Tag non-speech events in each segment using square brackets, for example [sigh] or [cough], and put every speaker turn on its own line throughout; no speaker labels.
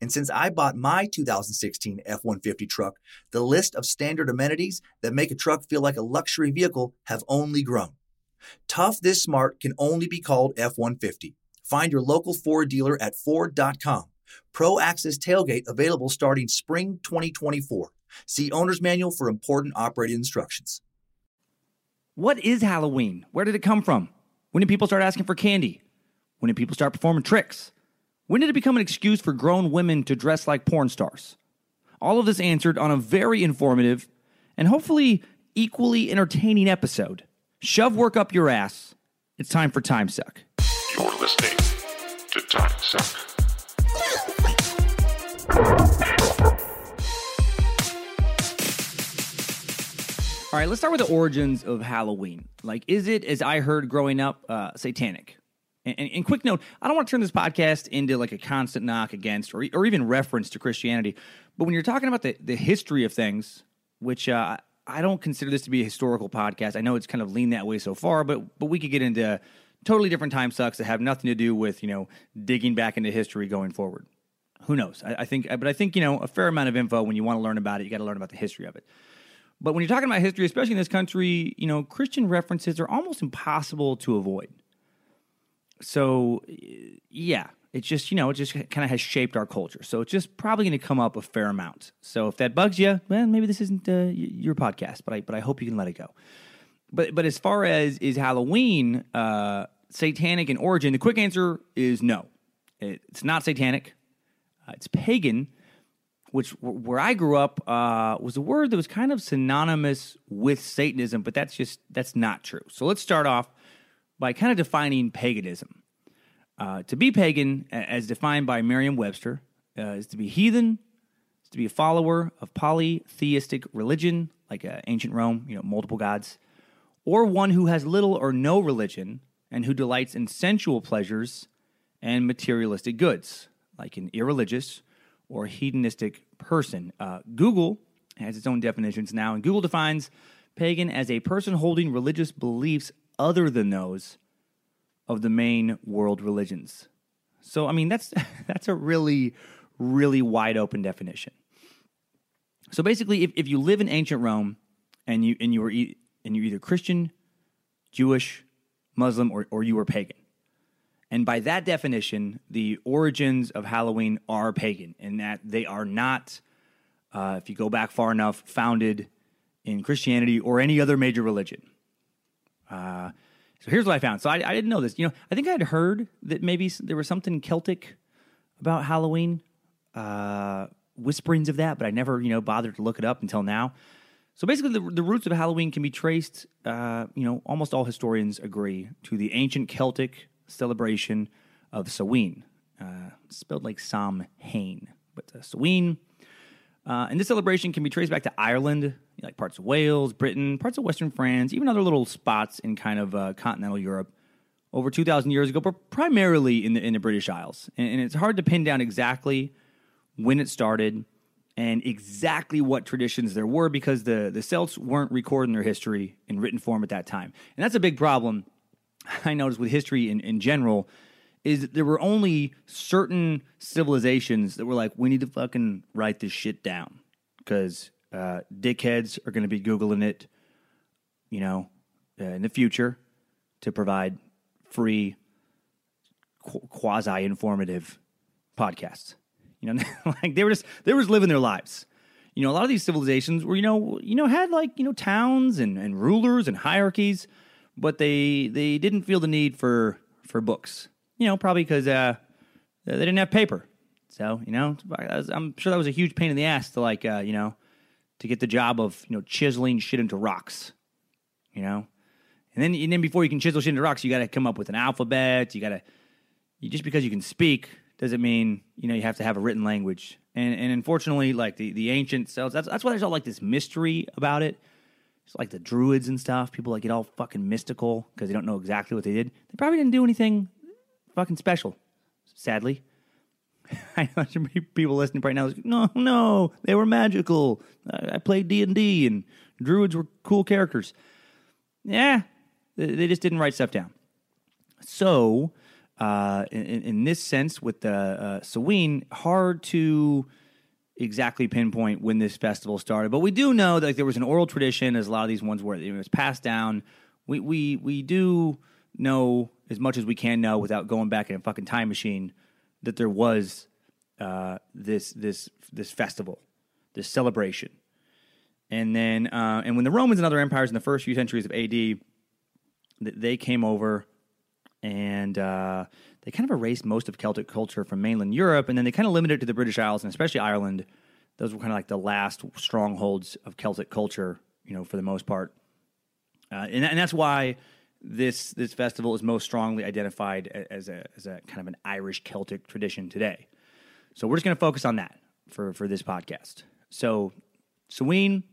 And since I bought my 2016 F 150 truck, the list of standard amenities that make a truck feel like a luxury vehicle have only grown. Tough this smart can only be called F 150. Find your local Ford dealer at Ford.com. Pro Access Tailgate available starting spring 2024. See Owner's Manual for important operating instructions.
What is Halloween? Where did it come from? When did people start asking for candy? When did people start performing tricks? When did it become an excuse for grown women to dress like porn stars? All of this answered on a very informative and hopefully equally entertaining episode. Shove work up your ass. It's time for Time Suck.
You're listening to Time Suck.
All right, let's start with the origins of Halloween. Like, is it, as I heard growing up, uh, satanic? And, and, and, quick note, I don't want to turn this podcast into like a constant knock against or, or even reference to Christianity. But when you're talking about the, the history of things, which uh, I don't consider this to be a historical podcast. I know it's kind of leaned that way so far, but but we could get into totally different time sucks that have nothing to do with you know digging back into history going forward. Who knows? I, I think, but I think you know a fair amount of info when you want to learn about it, you got to learn about the history of it. But when you're talking about history, especially in this country, you know Christian references are almost impossible to avoid. So, yeah, it's just, you know, it just kind of has shaped our culture. So it's just probably going to come up a fair amount. So if that bugs you, well, maybe this isn't uh, your podcast, but I, but I hope you can let it go. But, but as far as is Halloween uh, satanic in origin, the quick answer is no. It's not satanic. Uh, it's pagan, which where I grew up uh, was a word that was kind of synonymous with Satanism, but that's just that's not true. So let's start off by kind of defining paganism. Uh, to be pagan, as defined by Merriam Webster, uh, is to be heathen, is to be a follower of polytheistic religion, like uh, ancient Rome, you know, multiple gods, or one who has little or no religion and who delights in sensual pleasures and materialistic goods, like an irreligious or hedonistic person. Uh, Google has its own definitions now, and Google defines pagan as a person holding religious beliefs other than those of the main world religions. So, I mean, that's [laughs] that's a really, really wide open definition. So basically, if, if you live in ancient Rome and you and you were e- and you're either Christian, Jewish, Muslim, or, or you were pagan. And by that definition, the origins of Halloween are pagan, in that they are not, uh, if you go back far enough, founded in Christianity or any other major religion. Uh, so here's what I found. So I, I, didn't know this. You know, I think I had heard that maybe there was something Celtic about Halloween, uh, whisperings of that, but I never, you know, bothered to look it up until now. So basically, the, the roots of Halloween can be traced. Uh, you know, almost all historians agree to the ancient Celtic celebration of Samhain, uh, spelled like Samhain, but uh, Samhain. Uh, and this celebration can be traced back to Ireland, like parts of Wales, Britain, parts of Western France, even other little spots in kind of uh, continental Europe over 2,000 years ago, but primarily in the, in the British Isles. And, and, it's hard to pin down exactly when it started and exactly what traditions there were because the, the Celts weren't recording their history in written form at that time. And that's a big problem I noticed with history in, in general is there were only certain civilizations that were like, we need to fucking write this shit down because uh, dickheads are going to be Googling it, you know, uh, in the future to provide free, qu- quasi informative podcasts. You know, [laughs] like they were just they were just living their lives. You know, a lot of these civilizations were, you know, you know, had like, you know, towns and, and rulers and hierarchies, but they they didn't feel the need for for books. You know, probably because uh, they didn't have paper. So, you know, I'm sure that was a huge pain in the ass to like, uh, you know, to get the job of, you know, chiseling shit into rocks. You know? And then and then before you can chisel shit into rocks, you got to come up with an alphabet. You got to just because you can speak doesn't mean you know you have to have a written language. And and unfortunately, like the the ancient Celts, that's that's why there's all like this mystery about it. It's like the druids and stuff. People like get all fucking mystical because they don't know exactly what they did. They probably didn't do anything fucking special. Sadly, [laughs] I know some people listening right now. Like, no, no, they were magical. I, played D and D, and druids were cool characters. Yeah, they, they just didn't write stuff down. So uh, in, in, this sense, with the uh, Samhain, hard to exactly pinpoint when this festival started, but we do know that like, there was an oral tradition, as a lot of these ones were. It was passed down. We we we do know as much as we can know without going back in a fucking time machine that there was uh, this this this festival, this celebration, and then uh, and when the Romans and other empires in the first few centuries of AD, they came over and uh, they kind of erased most of Celtic culture from mainland Europe, and then they kind of limited it to the British Isles and especially Ireland. Those were kind of like the last strongholds of Celtic culture, you know, for the most part, uh, and, and that's why this this festival is most strongly identified as a as a kind of an Irish Celtic tradition today. So we're just going to focus on that for for this podcast. So Samhain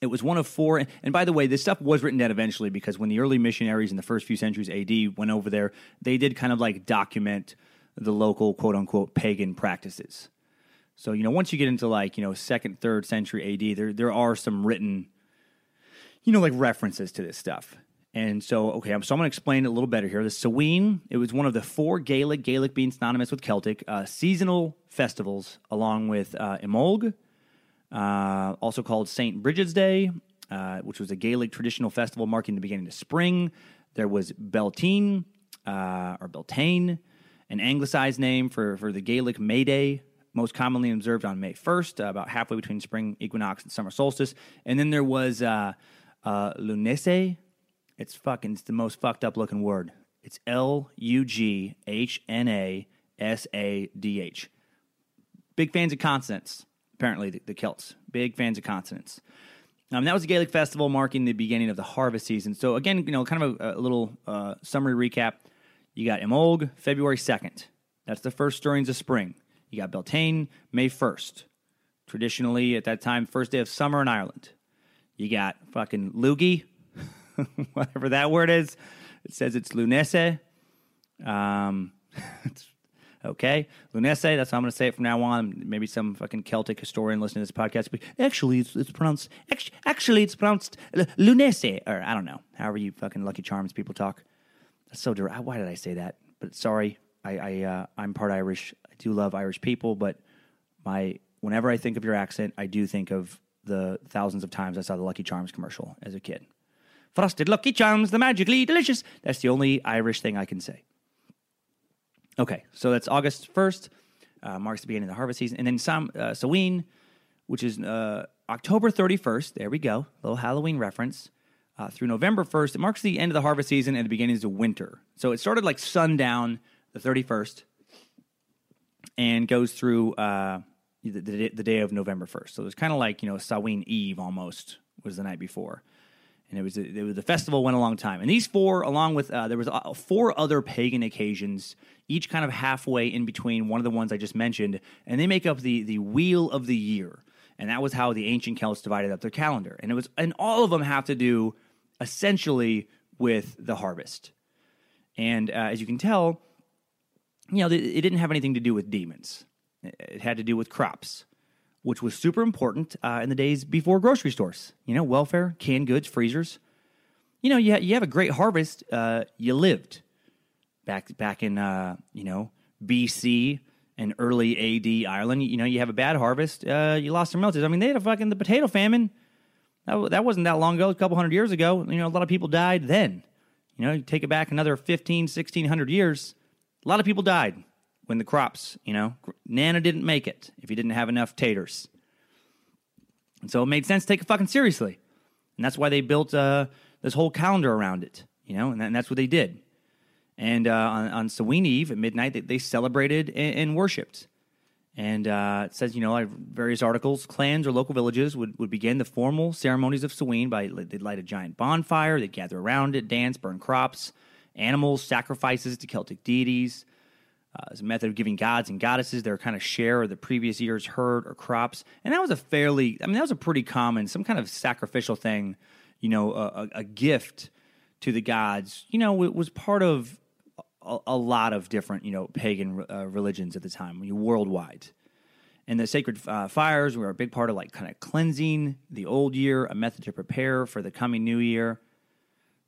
it was one of four. And by the way, this stuff was written down eventually because when the early missionaries in the first few centuries AD went over there, they did kind of like document the local quote unquote pagan practices. So, you know, once you get into like, you know, second, third century AD, there, there are some written, you know, like references to this stuff. And so, okay, so I'm going to explain it a little better here. The Samhain, it was one of the four Gaelic, Gaelic being synonymous with Celtic, uh, seasonal festivals, along with uh, Imbolg, uh, also called St. Bridget's Day, uh, which was a Gaelic traditional festival marking the beginning of spring. There was Beltane, uh, or Beltane, an anglicized name for, for the Gaelic May Day, most commonly observed on May 1st, uh, about halfway between spring equinox and summer solstice. And then there was uh, uh, Lughnasadh. It's fucking, it's the most fucked up looking word. It's L U G H N A S A D H. Big fans of consonants apparently, the, the Celts. Big fans of consonants. Um, that was a Gaelic festival marking the beginning of the harvest season. So, again, you know, kind of a, a little uh, summary recap. You got Imbolg, February 2nd. That's the first stirrings of spring. You got Beltane, May 1st. Traditionally, at that time, first day of summer in Ireland. You got fucking Loogie, [laughs] whatever that word is. It says it's Lunese. Um, [laughs] Okay, Lunese. That's how I'm going to say it from now on. Maybe some fucking Celtic historian listening to this podcast. But actually, it's, it's pronounced. Actually, it's pronounced Lunese, or I don't know. However, you fucking Lucky Charms people talk. That's so direct. Why did I say that? But sorry, I, I uh, I'm part Irish. I do love Irish people, but my whenever I think of your accent, I do think of the thousands of times I saw the Lucky Charms commercial as a kid. Frosted Lucky Charms, the magically delicious. That's the only Irish thing I can say. Okay, so that's August 1st, uh, marks the beginning of the harvest season. And then Sam, uh, Samhain, which is uh, October 31st, there we go, little Halloween reference, uh, through November 1st. It marks the end of the harvest season and the beginnings of winter. So it started like sundown, the 31st, and goes through uh, the, the, the, day of November 1st. So it was kind of like, you know, Samhain Eve almost was the night before and it was, it was the festival went a long time. And these four, along with uh, there was uh, four other pagan occasions, each kind of halfway in between one of the ones I just mentioned, and they make up the the wheel of the year. And that was how the ancient Celts divided up their calendar. And it was and all of them have to do essentially with the harvest. And uh, as you can tell, you know, it didn't have anything to do with demons. It had to do with crops which was super important uh, in the days before grocery stores. You know, welfare, canned goods, freezers. You know, you, ha- you have a great harvest, uh, you lived back back in uh, you know BC and early AD Ireland. You know, you have a bad harvest, uh, you lost some relatives. I mean, they had a fucking the potato famine. That, that wasn't that long ago, a couple hundred years ago. You know, a lot of people died then. You know, you take it back another 15, 1600 years, a lot of people died when the crops, you know, Nana didn't make it if he didn't have enough taters. And so it made sense to take it fucking seriously. And that's why they built uh, this whole calendar around it, you know, and, that, and that's what they did. And uh, on, on Samhain Eve at midnight, they, they celebrated and, and worshipped. And uh, it says, you know, like various articles, clans or local villages would, would begin the formal ceremonies of Samhain by they'd light a giant bonfire, they'd gather around it, dance, burn crops, animals, sacrifices to Celtic deities. Uh, as a method of giving gods and goddesses their kind of share of the previous year's herd or crops. And that was a fairly, I mean, that was a pretty common, some kind of sacrificial thing, you know, a, a, gift to the gods. You know, it was part of a, a lot of different, you know, pagan uh, religions at the time, worldwide. And the sacred uh, fires were a big part of like kind of cleansing the old year, a method to prepare for the coming new year.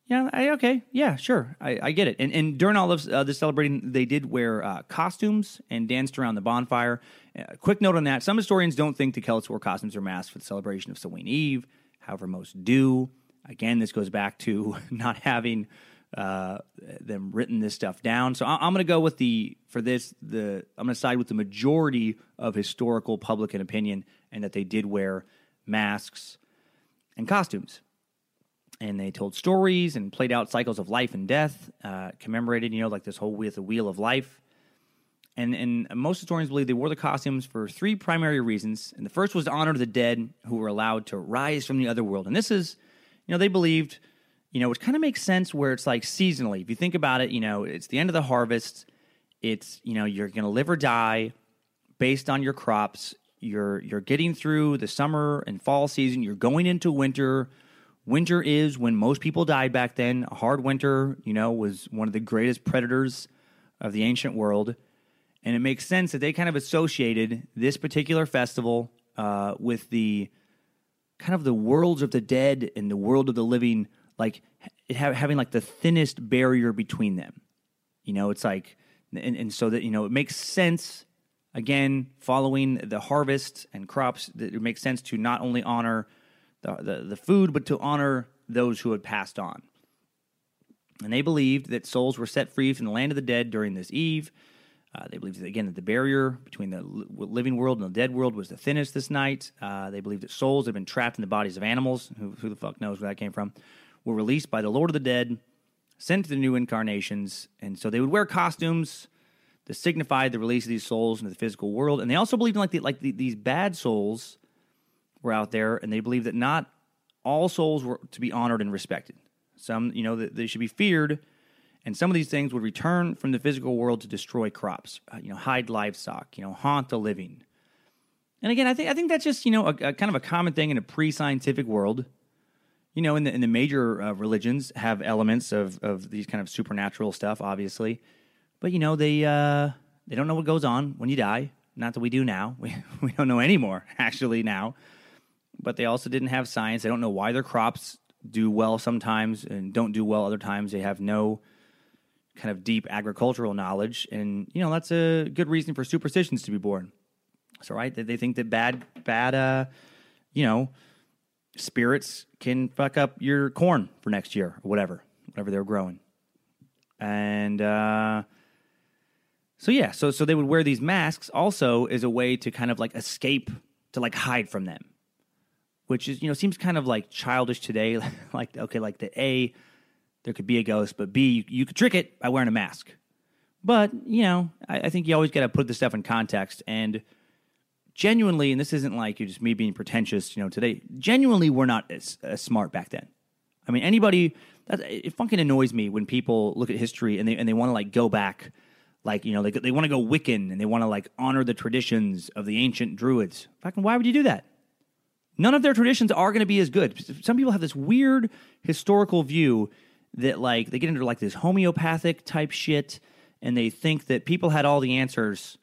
Yeah, I, okay, yeah, sure, I, I, get it. And, and during all of uh, the celebrating, they did wear uh, costumes and danced around the bonfire. Uh, quick note on that: some historians don't think the Celts wore costumes or masks for the celebration of Samhain Eve. However, most do. Again, this goes back to [laughs] not having uh, them written this stuff down. So I, I'm going to go with the for this the I'm going to side with the majority of historical public and opinion, and that they did wear masks and costumes and they told stories and played out cycles of life and death, uh, commemorated, you know, like this whole with the wheel of life. And, and most historians believe they wore the costumes for three primary reasons. And the first was to honor the dead who were allowed to rise from the other world. And this is, you know, they believed, you know, which kind of makes sense where it's like seasonally. If you think about it, you know, it's the end of the harvest. It's, you know, you're going to live or die based on your crops. You're, you're getting through the summer and fall season. You're going into winter Winter is when most people died back then. A hard winter, you know, was one of the greatest predators of the ancient world. And it makes sense that they kind of associated this particular festival uh, with the kind of the worlds of the dead and the world of the living, like ha- having like the thinnest barrier between them. You know, it's like, and, and so that, you know, it makes sense, again, following the harvest and crops, that it makes sense to not only honor the, the, the food, but to honor those who had passed on. And they believed that souls were set free from the land of the dead during this eve. Uh, they believed, again, that the barrier between the living world and the dead world was the thinnest this night. Uh, they believed that souls had been trapped in the bodies of animals, who, who the fuck knows where that came from, were released by the Lord of the Dead, sent to the new incarnations. And so they would wear costumes that signified the release of these souls into the physical world. And they also believed in like, the, like the, these bad souls were out there, and they believed that not all souls were to be honored and respected. Some, you know, that they should be feared, and some of these things would return from the physical world to destroy crops, uh, you know, hide livestock, you know, haunt the living. And again, I think I think that's just you know a, a kind of a common thing in a pre-scientific world. You know, in the in the major uh, religions have elements of of these kind of supernatural stuff, obviously, but you know they uh, they don't know what goes on when you die. Not that we do now. [laughs] We we don't know anymore actually now but they also didn't have science. They don't know why their crops do well sometimes and don't do well other times. They have no kind of deep agricultural knowledge, and you know that's a good reason for superstitions to be born. So right, they think that bad bad uh, you know spirits can fuck up your corn for next year or whatever, whatever they're growing, and. uh so yeah, so so they would wear these masks also as a way to kind of like escape to like hide from them which is you know seems kind of like childish today. [laughs] like okay, like the A, there could be a ghost, but B, you, you could trick it by wearing a mask. But you know, I, I think you always got to put this stuff in context and genuinely, and this isn't like you're just me being pretentious. You know, today genuinely we're not as, as smart back then. I mean, anybody that it fucking annoys me when people look at history and they and they want to like go back like you know they, they want to go Wiccan and they want to like honor the traditions of the ancient druids. Fucking why would you do that? None of their traditions are going to be as good. Some people have this weird historical view that like they get into like this homeopathic type shit and they think that people had all the answers,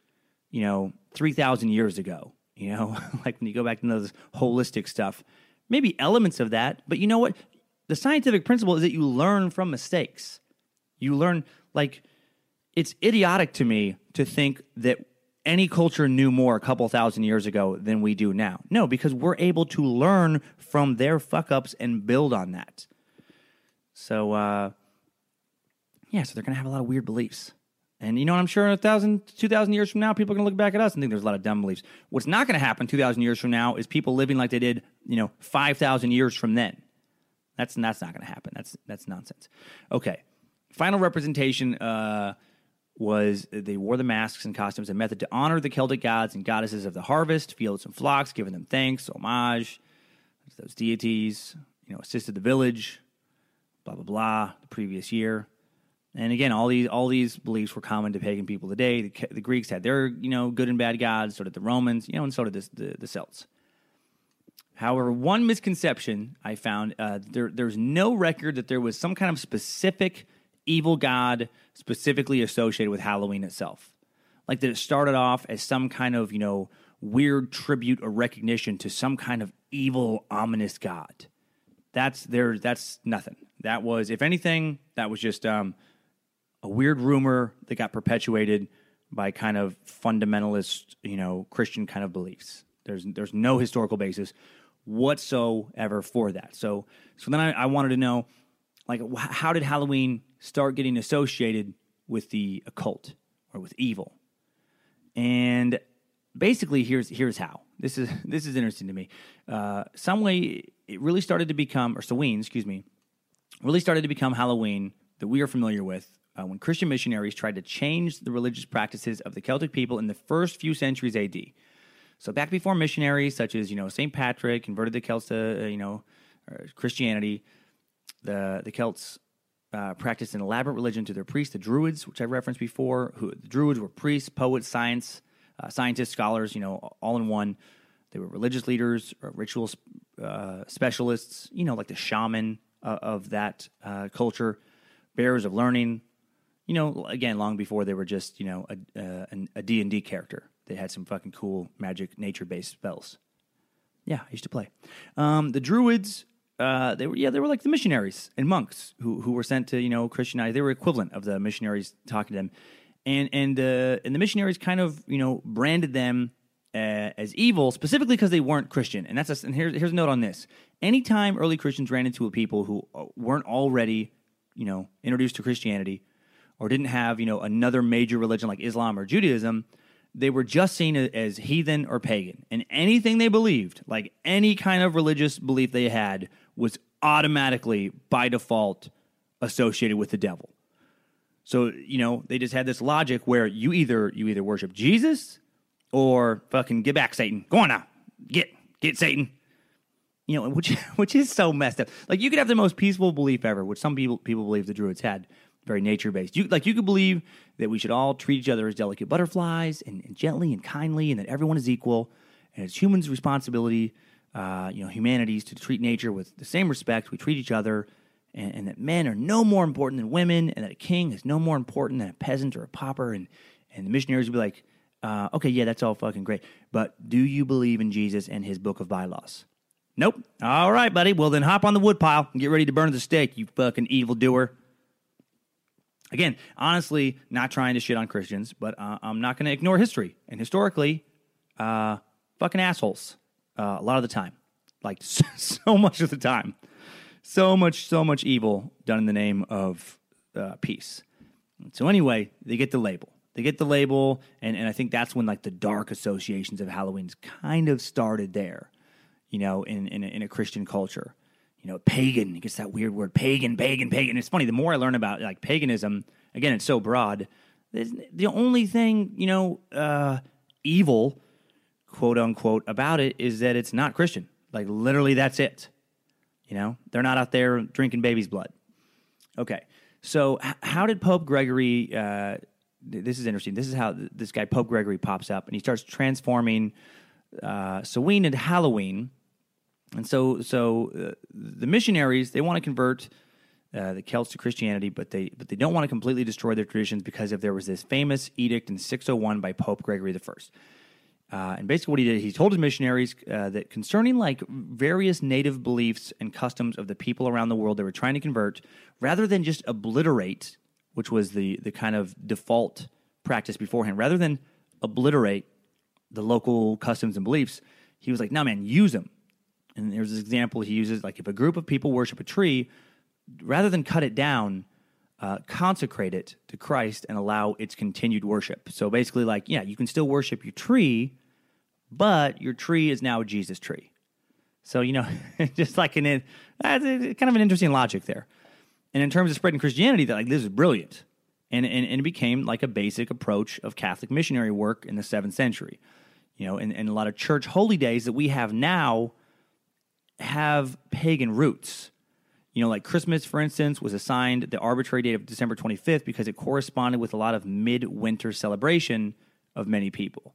you know, 3000 years ago. You know, [laughs] like when you go back to this holistic stuff, maybe elements of that. But you know what? The scientific principle is that you learn from mistakes. You learn, like, it's idiotic to me to think that any culture knew more a couple thousand years ago than we do now. No, because we're able to learn from their fuck ups and build on that. So, uh, yeah, so they're going to have a lot of weird beliefs. And you know, I'm sure in a thousand, two thousand years from now, people are going to look back at us and think there's a lot of dumb beliefs. What's not going to happen two thousand years from now is people living like they did, you know, five thousand years from then. That's that's not going to happen. That's that's nonsense. Okay, final representation uh, was they wore the masks and costumes, a method to honor the Celtic gods and goddesses of the harvest, fields and flocks, giving them thanks, homage to those deities. You know, assisted the village, blah blah blah. The previous year. And again, all these all these beliefs were common to pagan people today. The, the, Greeks had their you know good and bad gods, so did the Romans, you know, and so did the the Celts. However, one misconception I found uh, there there's no record that there was some kind of specific evil god specifically associated with Halloween itself, like that it started off as some kind of you know weird tribute or recognition to some kind of evil ominous god. That's there. That's nothing. That was, if anything, that was just um, a weird rumor that got perpetuated by kind of fundamentalist, you know, Christian kind of beliefs. There's there's no historical basis whatsoever for that. So so then I, I wanted to know, like, how did Halloween start getting associated with the occult or with evil? And basically, here's here's how. This is [laughs] this is interesting to me. Uh, some way it really started to become, or Samhain, excuse me, really started to become Halloween that we are familiar with uh, when Christian missionaries tried to change the religious practices of the Celtic people in the first few centuries AD. So back before missionaries such as you know Saint Patrick converted the Celts to uh, you know Christianity, the the Celts uh, practiced an elaborate religion to their priests, the Druids, which I referenced before. Who the Druids were priests, poets, science, uh, scientists, scholars, you know, all in one. They were religious leaders, ritual uh, specialists, you know, like the shaman of that culture, bearers of learning, you know, again, long before they were just, you know, a, uh, D&D character. They had some fucking cool magic nature-based spells. Yeah, I used to play. Um, the Druids, uh, they were, yeah, they were like the missionaries and monks who, who were sent to, you know, Christianize. They were equivalent of the missionaries talking to them. And, and, uh, and the missionaries kind of, you know, branded them uh, as evil specifically because they weren't Christian. And that's a, and here's, here's a note on this. Anytime early Christians ran into a people who uh, weren't already, you know, introduced to Christianity – or didn't have, you know, another major religion like Islam or Judaism, they were just seen as heathen or pagan. And anything they believed, like any kind of religious belief they had, was automatically by default associated with the devil. So, you know, they just had this logic where you either you either worship Jesus or fucking get back Satan. Go on now. Get get Satan. You know, which [laughs] which is so messed up. Like you could have the most peaceful belief ever, which some people people believe the Druids had very nature based. You like you could believe that we should all treat each other as delicate butterflies and, and gently and kindly, and that everyone is equal, and it's humans' responsibility, uh, you know, humanities to treat nature with the same respect we treat each other, and, and, that men are no more important than women, and that a king is no more important than a peasant or a pauper, and and the missionaries would be like, uh, okay, yeah, that's all fucking great, but do you believe in Jesus and His book of bylaws? Nope. All right, buddy. Well, then hop on the woodpile and get ready to burn the stake, you fucking evil doer. Again, honestly, not trying to shit on Christians, but uh, I'm not going to ignore history. And historically, uh, fucking assholes uh, a lot of the time. Like [laughs] so much of the time. So much, so much evil done in the name of uh, peace. So, anyway, they get the label. They get the label, and, and I think that's when like the dark associations of Halloween's kind of started there, you know, in, in, a, in a Christian culture you know, pagan. It gets that weird word, pagan, pagan, pagan. It's funny. The more I learn about like paganism, again, it's so broad. The only thing you know, uh, evil, quote unquote, about it is that it's not Christian. Like literally, that's it. You know, they're not out there drinking baby's blood. Okay, so h- how did Pope Gregory? Uh, this is interesting. This is how this guy Pope Gregory pops up, and he starts transforming uh, Samhain into Halloween and so, so uh, the missionaries they want to convert uh, the Celts to Christianity, but they but they don't want to completely destroy their traditions because if there was this famous edict in 601 by Pope Gregory I. Uh, and basically, what he did, he told his missionaries uh, that concerning like various native beliefs and customs of the people around the world they were trying to convert, rather than just obliterate, which was the the kind of default practice beforehand, rather than obliterate the local customs and beliefs, he was like, "No, man, use them." And there's this example he uses like if a group of people worship a tree, rather than cut it down, uh, consecrate it to Christ and allow its continued worship. So basically, like, yeah, you can still worship your tree, but your tree is now a Jesus tree. So, you know, [laughs] just like an, kind of an interesting logic there. And in terms of spreading Christianity, that like this is brilliant. And, and, and it became like a basic approach of Catholic missionary work in the seventh century. You know, and, and a lot of church holy days that we have now have pagan roots. You know, like Christmas, for instance, was assigned the arbitrary date of December 25th because it corresponded with a lot of midwinter celebration of many people.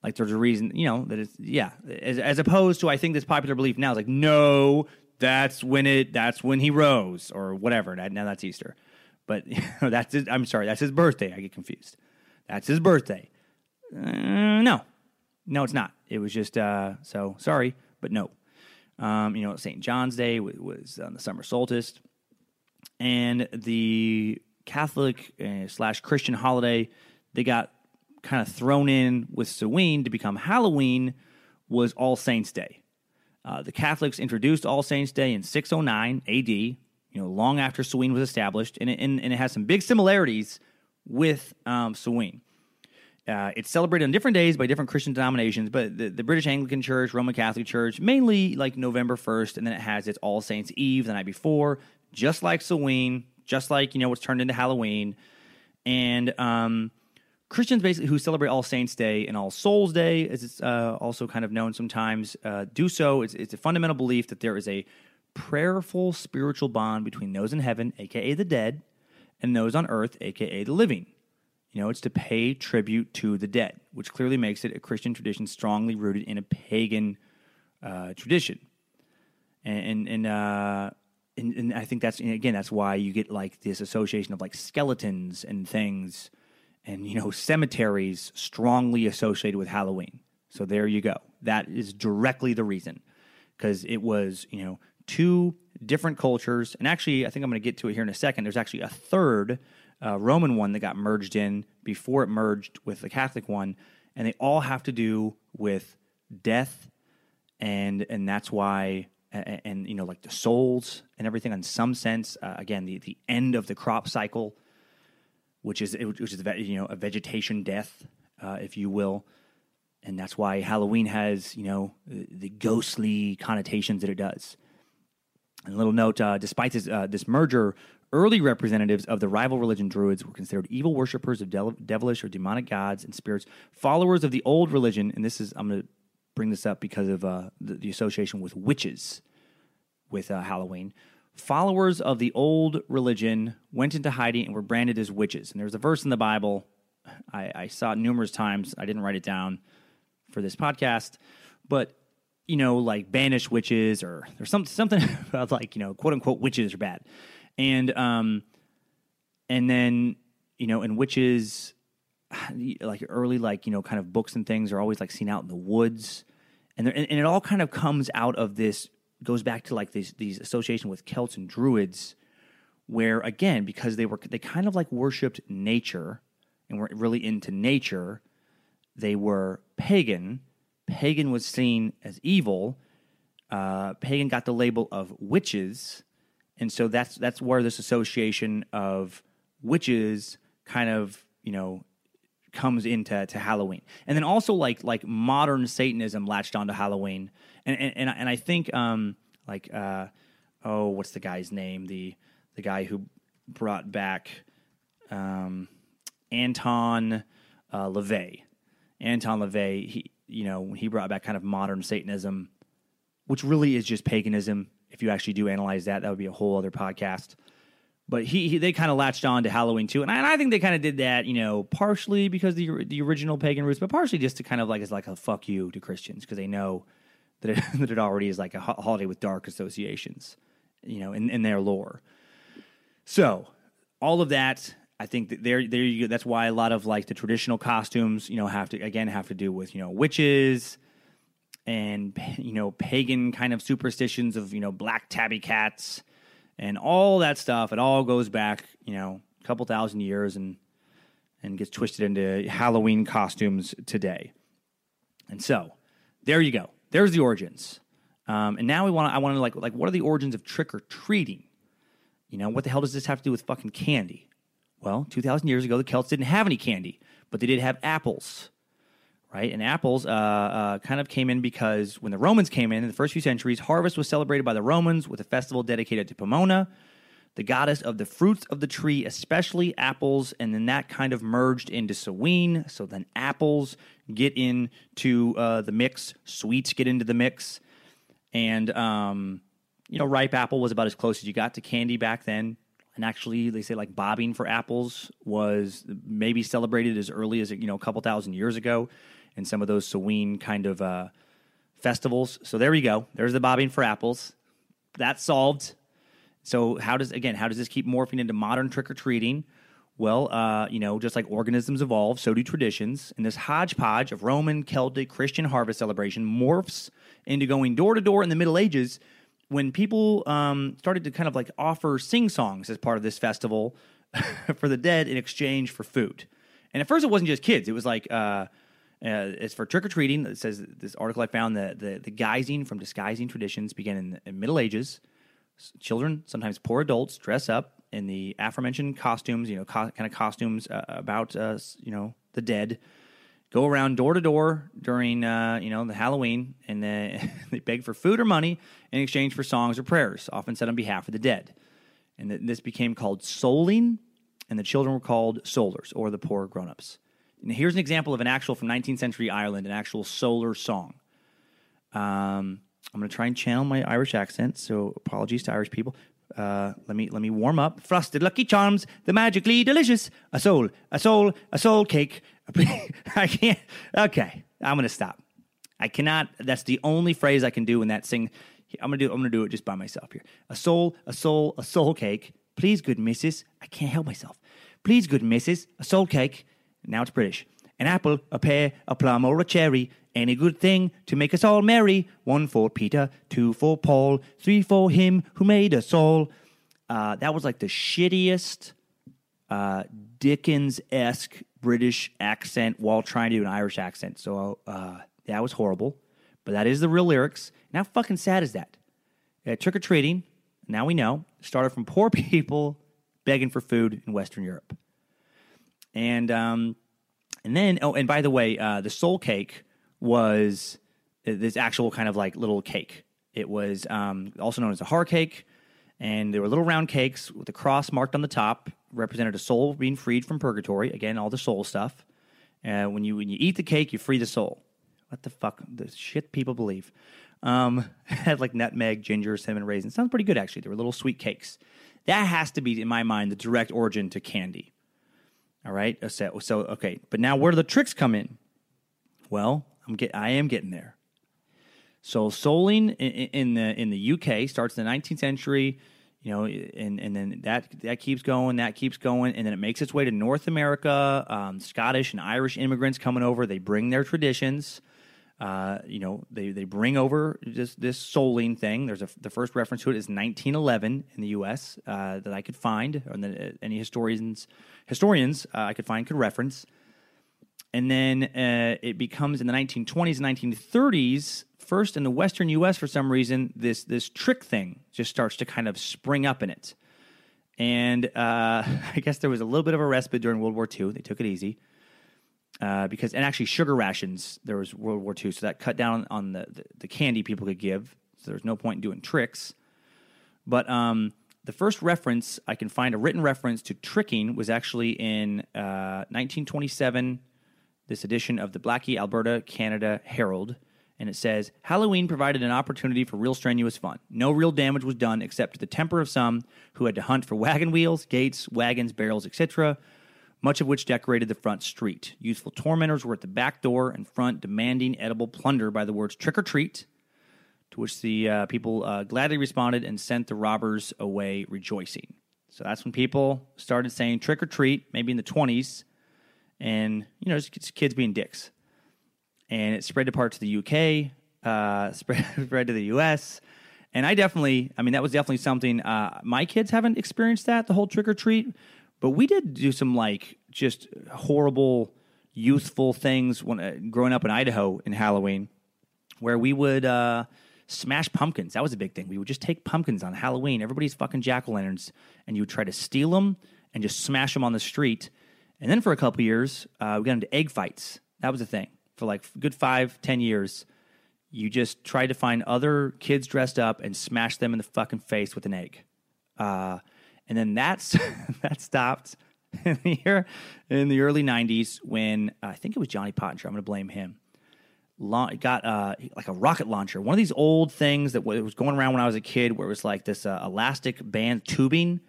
Like there's a reason, you know, that it's yeah, as, as opposed to I think this popular belief now is like no, that's when it that's when he rose or whatever. Now that's Easter, but you [laughs] know, that's his, I'm sorry, that's his birthday. I get confused. That's his birthday. Uh, no, no, it's not. It was just uh, so sorry, but no. Um, you know, St. John's Day was, on the summer solstice, and the Catholic uh, slash Christian holiday they got kind of thrown in with Samhain to become Halloween was All Saints Day. Uh, the Catholics introduced All Saints Day in 609 AD, you know, long after Samhain was established, and it, and, and it has some big similarities with um, Samhain. Uh, it's celebrated on different days by different Christian denominations, but the, the, British Anglican Church, Roman Catholic Church, mainly like November 1st, and then it has its All Saints Eve the night before, just like Samhain, just like, you know, what's turned into Halloween. And um, Christians basically who celebrate All Saints Day and All Souls Day, as it's uh, also kind of known sometimes, uh, do so. It's, it's a fundamental belief that there is a prayerful spiritual bond between those in heaven, aka the dead, and those on earth, aka the living. You know, it's to pay tribute to the dead, which clearly makes it a Christian tradition strongly rooted in a pagan uh, tradition. And and uh, and, and I think that's again that's why you get like this association of like skeletons and things, and you know cemeteries strongly associated with Halloween. So there you go. That is directly the reason, because it was you know two different cultures, and actually I think I'm going to get to it here in a second. There's actually a third uh, Roman one that got merged in before it merged with the Catholic one, and they all have to do with death, and and that's why and, and you know like the souls and everything in some sense. Uh, again, the the end of the crop cycle, which is which is you know a vegetation death, uh, if you will. And that's why Halloween has, you know, the ghostly connotations that it does. And a little note: uh, despite this, uh, this merger, Early representatives of the rival religion Druids were considered evil worshippers of devilish or demonic gods and spirits, followers of the old religion. And this is, I'm going to bring this up because of uh, the, the, association with witches with uh, Halloween. Followers of the old religion went into hiding and were branded as witches. And there's a verse in the Bible, I, I saw it numerous times. I didn't write it down for this podcast, but you know, like banish witches or there's some, something [laughs] about like, you know, quote unquote witches are bad and um, and then you know, and witches, like early, like you know, kind of books and things are always like seen out in the woods, and and, and it all kind of comes out of this goes back to like these these association with Celts and Druids, where again because they were they kind of like worshipped nature and were really into nature, they were pagan. Pagan was seen as evil. Uh, pagan got the label of witches and so that's that's where this association of witches kind of you know comes into to Halloween, and then also like like modern Satanism latched onto Halloween, and and and, and I think um like uh oh what's the guy's name? The the guy who brought back um Anton uh, LaVey. Anton LaVey he you know he brought back kind of modern Satanism, which really is just paganism if you actually do analyze that, that would be a whole other podcast. But he, he they kind of latched on to Halloween too, and I, and I think they kind of did that, you know, partially because the the original pagan roots, but partially just to kind of like as like a fuck you to Christians because they know that it, [laughs] that it already is like a holiday with dark associations, you know, in, in their lore. So all of that I think that there, there you go. That's why a lot of like the traditional costumes, you know, have to again have to do with you know witches and [laughs] you know pagan kind of superstitions of you know black tabby cats and all that stuff. It all goes back, you know, a couple thousand years and and gets twisted into Halloween costumes today. And so, there you go. There's the origins. Um, and now we want I want to like like what are the origins of trick or treating? You know, what the hell does this have to do with fucking candy? Well, 2,000 years ago, the Celts didn't have any candy, but they did have apples, right? And apples uh, uh, kind of came in because when the Romans came in in the first few centuries, harvest was celebrated by the Romans with a festival dedicated to Pomona, the goddess of the fruits of the tree, especially apples, and then that kind of merged into Samhain. So then apples get into uh, the mix, sweets get into the mix, and um, you know, ripe apple was about as close as you got to candy back then. And actually, they say like bobbing for apples was maybe celebrated as early as you know a couple thousand years ago, in some of those Samhain kind of uh, festivals. So there you go. There's the bobbing for apples. That's solved. So how does again how does this keep morphing into modern trick or treating? Well, uh, you know, just like organisms evolve, so do traditions. And this hodgepodge of Roman, Celtic, Christian harvest celebration morphs into going door to door in the Middle Ages when people um, started to kind of like offer sing songs as part of this festival [laughs] for the dead in exchange for food. And at first, it wasn't just kids. It was like uh, uh, it's for trick or treating. It says this article I found that the, the guising from disguising traditions began in the Middle Ages. Children, sometimes poor adults, dress up in the aforementioned costumes. You know, co- kind of costumes uh, about uh, you know the dead. Go around door to door during uh, you know the Halloween, and they, [laughs] they beg for food or money in exchange for songs or prayers, often said on behalf of the dead. And th- this became called souling, and the children were called soulers or the poor grown-ups. And here's an example of an actual from 19th century Ireland, an actual souler song. Um, I'm going to try and channel my Irish accent, so apologies to Irish people. Uh, let me let me warm up. Frosted Lucky Charms, the magically delicious. A soul, a soul, a soul cake. [laughs] I can't. Okay, I'm to stop. I cannot. That's the only phrase I can do in that sing. I'm gonna do. I'm gonna do it just by myself here. A soul, a soul, a soul cake. Please, good missus. I can't help myself. Please, good missus. A soul cake. Now it's British. An apple, a pear, a plum, or a cherry. Any good thing to make us all merry. One for Peter, two for Paul, three for him who made us all. Uh, that was like the shittiest uh, Dickens esque British accent while trying to do an Irish accent. So uh, that was horrible. But that is the real lyrics. And how fucking sad is that? Uh, Trick or treating, now we know, started from poor [laughs] people begging for food in Western Europe. And um, and then oh, and by the way, uh, the soul cake was uh, this actual kind of like little cake. It was um, also known as a har cake, and there were little round cakes with a cross marked on the top, represented a soul being freed from purgatory. Again, all the soul stuff. Uh, when you when you eat the cake, you free the soul. What the fuck? The shit people believe. Um, [laughs] had like nutmeg, ginger, cinnamon, raisin. Sounds pretty good actually. They were little sweet cakes. That has to be, in my mind, the direct origin to candy. All right. So, so okay. But now where do the tricks come in? Well, I'm get I am getting there. So souling in, in the in the UK starts in the 19th century, you know, and and then that that keeps going, that keeps going, and then it makes its way to North America. Um, Scottish and Irish immigrants coming over, they bring their traditions. Uh, you know, they they bring over this this souling thing. There's a the first reference to it is 1911 in the U.S. Uh, that I could find, or that any historians historians uh, I could find could reference. And then uh, it becomes in the 1920s and 1930s. First in the Western U.S. for some reason, this this trick thing just starts to kind of spring up in it. And uh, [laughs] I guess there was a little bit of a respite during World War II. They took it easy uh, because, and actually, sugar rations. There was World War II, so that cut down on the, the, the candy people could give. So there's no point in doing tricks. But um, the first reference I can find, a written reference to tricking, was actually in uh, 1927, this edition of the Blackie, Alberta, Canada Herald. And it says Halloween provided an opportunity for real strenuous fun. No real damage was done except to the temper of some who had to hunt for wagon wheels, gates, wagons, barrels, etc., much of which decorated the front street. Youthful tormentors were at the back door and front demanding edible plunder by the words trick or treat, to which the uh, people uh, gladly responded and sent the robbers away rejoicing. So that's when people started saying trick or treat, maybe in the 20s, and, you know, just kids being dicks. And it spread to parts of the UK, uh, [laughs] spread, spread to the US. And I definitely, I mean, that was definitely something. Uh, my kids haven't experienced that, the whole trick or treat, but we did do some like just horrible, youthful things when uh, growing up in Idaho in Halloween, where we would uh, smash pumpkins. That was a big thing. We would just take pumpkins on Halloween, everybody's fucking jack o' lanterns, and you would try to steal them and just smash them on the street. And then for a couple years, uh, we got into egg fights. That was a thing for like good five, ten years. You just tried to find other kids dressed up and smash them in the fucking face with an egg. Uh, and then that's [laughs] that stopped in the year in the early '90s when uh, I think it was Johnny Pottinger. I'm going to blame him. La- got uh, like a rocket launcher, one of these old things that w- was going around when I was a kid, where it was like this uh, elastic band tubing,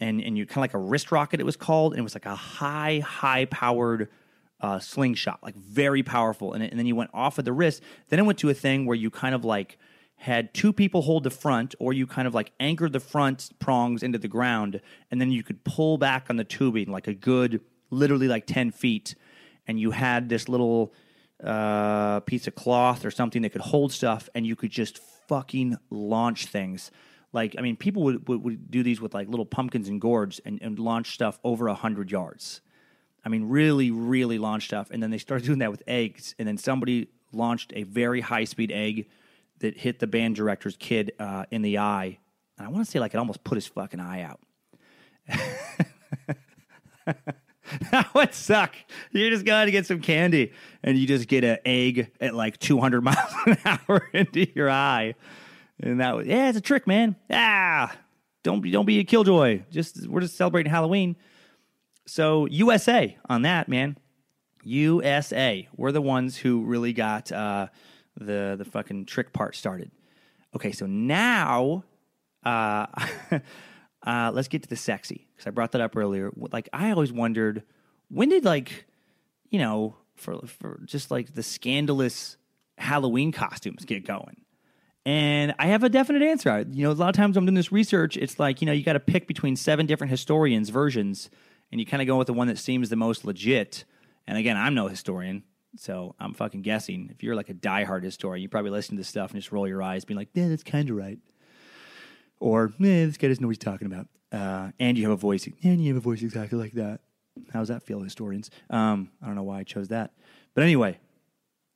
and and you kind of like a wrist rocket. It was called, and it was like a high, high powered uh, slingshot, like very powerful. And, and then you went off of the wrist. Then it went to a thing where you kind of like had two people hold the front, or you kind of like anchored the front prongs into the ground, and then you could pull back on the tubing like a good, literally like 10 feet. And you had this little uh, piece of cloth or something that could hold stuff, and you could just fucking launch things. Like, I mean, people would, would, would do these with like little pumpkins and gourds and, and launch stuff over 100 yards. I mean, really, really launch stuff. And then they started doing that with eggs. And then somebody launched a very high speed egg that hit the band director's kid uh, in the eye. And I want to say, like, it almost put his fucking eye out. [laughs] that would suck. You just got to get some candy and you just get an egg at like 200 [laughs] miles an hour into your eye. And that was, yeah, it's a trick, man. Ah, don't don't be a killjoy. Just, we're just celebrating Halloween. So, USA on that, man. USA. We're the ones who really got uh, the, the fucking trick part started. Okay, so now uh, [laughs] uh, let's get to the sexy because I brought that up earlier. Like I always wondered when did like you know for for just like the scandalous Halloween costumes get going. And I have a definite answer. You know, a lot of times I'm doing this research, it's like, you know, you got to pick between seven different historians' versions, and you kind of go with the one that seems the most legit. And again, I'm no historian, so I'm fucking guessing. If you're like a diehard historian, you probably listen to this stuff and just roll your eyes, being like, yeah, that's kind of right. Or, eh, this guy doesn't know what he's talking about. Uh, and you have a voice, and you have a voice exactly like that. How's that feel, historians? Um, I don't know why I chose that. But anyway,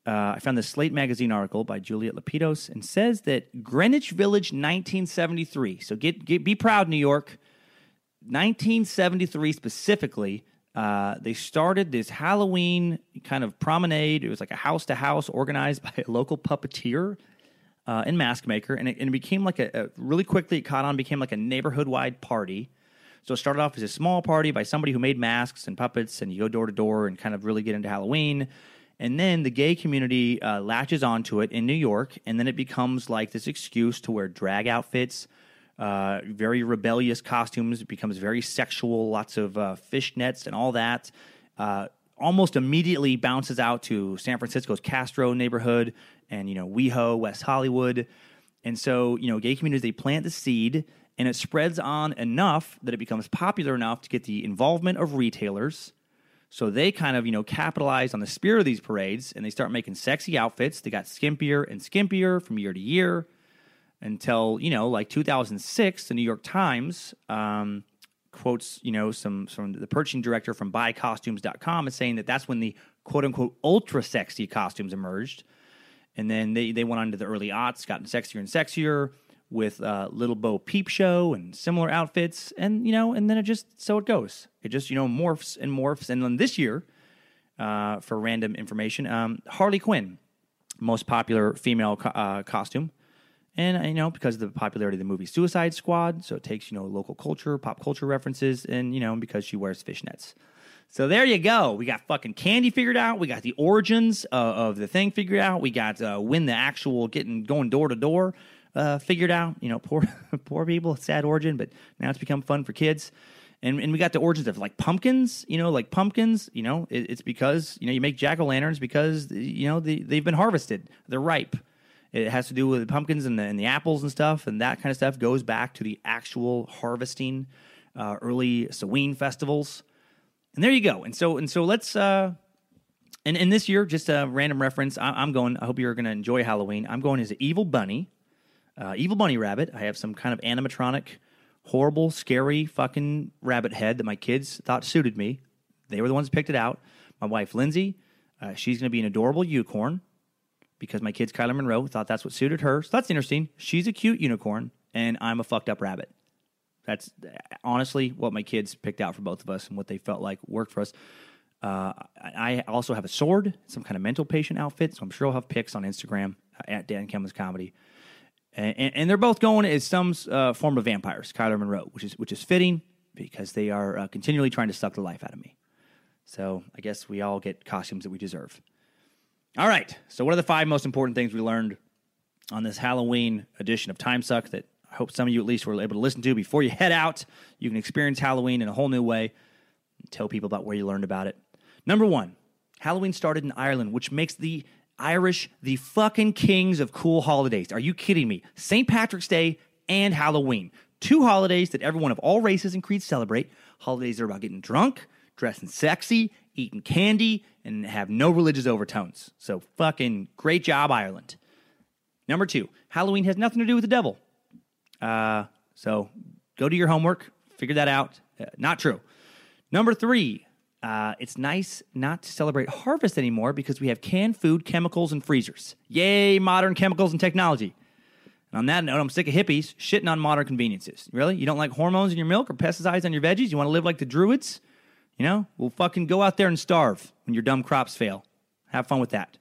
uh, I found this Slate magazine article by Juliet Lapidos and says that Greenwich Village 1973. So get, get be proud, New York. 1973 specifically, uh, they started this Halloween kind of promenade. It was like a house to house organized [laughs] by a local puppeteer uh, and mask maker, and it, and it became like a, a really quickly it caught on, became like a neighborhood wide party. So it started off as a small party by somebody who made masks and puppets, and you go door to door and kind of really get into Halloween. And then the gay community uh, latches onto it in New York, and then it becomes like this excuse to wear drag outfits, uh, very rebellious costumes. It becomes very sexual, lots of uh, fishnets and all that. Uh, almost immediately bounces out to San Francisco's Castro neighborhood and you know WeHo, West Hollywood, and so you know gay communities they plant the seed and it spreads on enough that it becomes popular enough to get the involvement of retailers. So they kind of, you know, capitalize on the spirit of these parades and they start making sexy outfits. They got skimpier and skimpier from year to year until, you know, like 2006, the New York Times um, quotes, you know, some from the purchasing director from buycostumes.com is saying that that's when the quote unquote ultra sexy costumes emerged. And then they, they went on to the early aughts, gotten sexier and sexier with uh, Little Bo Peep Show and similar outfits, and you know, and then it just so it goes. It just you know morphs and morphs, and then this year, uh, for random information, um, Harley Quinn, most popular female co- uh, costume, and you know because of the popularity of the movie Suicide Squad, so it takes you know local culture, pop culture references, and you know because she wears fishnets. So there you go. We got fucking candy figured out. We got the origins uh, of the thing figured out. We got uh, when the actual getting going door to door uh, figured out. You know, [laughs] poor poor people, sad origin, but now it's become fun for kids. And, and we got the origins of like pumpkins, you know, like pumpkins, you know, it, it's because, you know, you make jack o' lanterns because, you know, they, they've been harvested, they're ripe. It has to do with the pumpkins and the, and the apples and stuff, and that kind of stuff goes back to the actual harvesting uh, early Samhain festivals. And there you go. And so and so let's uh and, and this year, just a random reference, I, I'm going, I hope you're going to enjoy Halloween. I'm going as an evil bunny, uh, evil bunny rabbit. I have some kind of animatronic, horrible, scary fucking rabbit head that my kids thought suited me. They were the ones who picked it out. My wife, Lindsay, uh, she's going to be an adorable unicorn because my kids, Kyler Monroe, thought that's what suited her. So that's interesting. She's a cute unicorn, and I'm a fucked up rabbit. That's honestly what my kids picked out for both of us and what they felt like worked for us. Uh, I also have a sword, some kind of mental patient outfit, so I'm sure I'll have pics on Instagram at Dan Cummins Comedy. And, and, and, they're both going as some uh, form of vampires, Kyler Monroe, which is which is fitting because they are uh, continually trying to suck the life out of me. So I guess we all get costumes that we deserve. All right. So what are the five most important things we learned on this Halloween edition of Time Suck that I hope some of you at least were able to listen to before you head out? You can experience Halloween in a whole new way. Tell people about where you learned about it. Number one, Halloween started in Ireland, which makes the Irish the fucking kings of cool holidays. Are you kidding me? St. Patrick's Day and Halloween. Two holidays that everyone of all races and creeds celebrate. Holidays are about getting drunk, dressing sexy, eating candy, and have no religious overtones. So fucking great job, Ireland. Number two, Halloween has nothing to do with the devil. Uh, so go do your homework, figure that out. Uh, not true. Number three, uh, it's nice not to celebrate harvest anymore because we have canned food, chemicals, and freezers. Yay, modern chemicals and technology. And on that note, I'm sick of hippies shitting on modern conveniences. Really? You don't like hormones in your milk or pesticides on your veggies? You want to live like the Druids? You know, we'll fucking go out there and starve when your dumb crops fail. Have fun with that.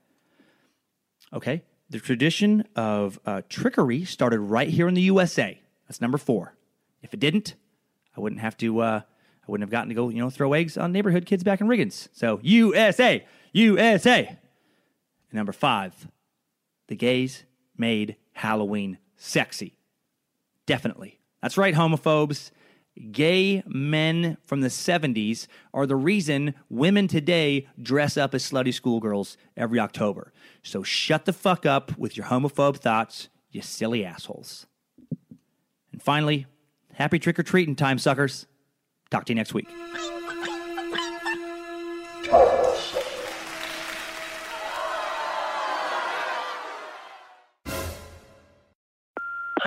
Okay. The tradition of uh, trickery started right here in the USA. That's number four. If it didn't, I wouldn't have to uh, I wouldn't have gotten to go, you know, throw eggs on neighborhood kids back in Riggins. So USA, USA. And number five, the gays made Halloween sexy. Definitely. That's right, homophobes. Gay men from the 70s are the reason women today dress up as slutty schoolgirls every October. So shut the fuck up with your homophobe thoughts, you silly assholes. And finally, happy trick or treating time, suckers. Talk to you next week.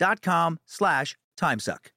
dot com slash timesuck.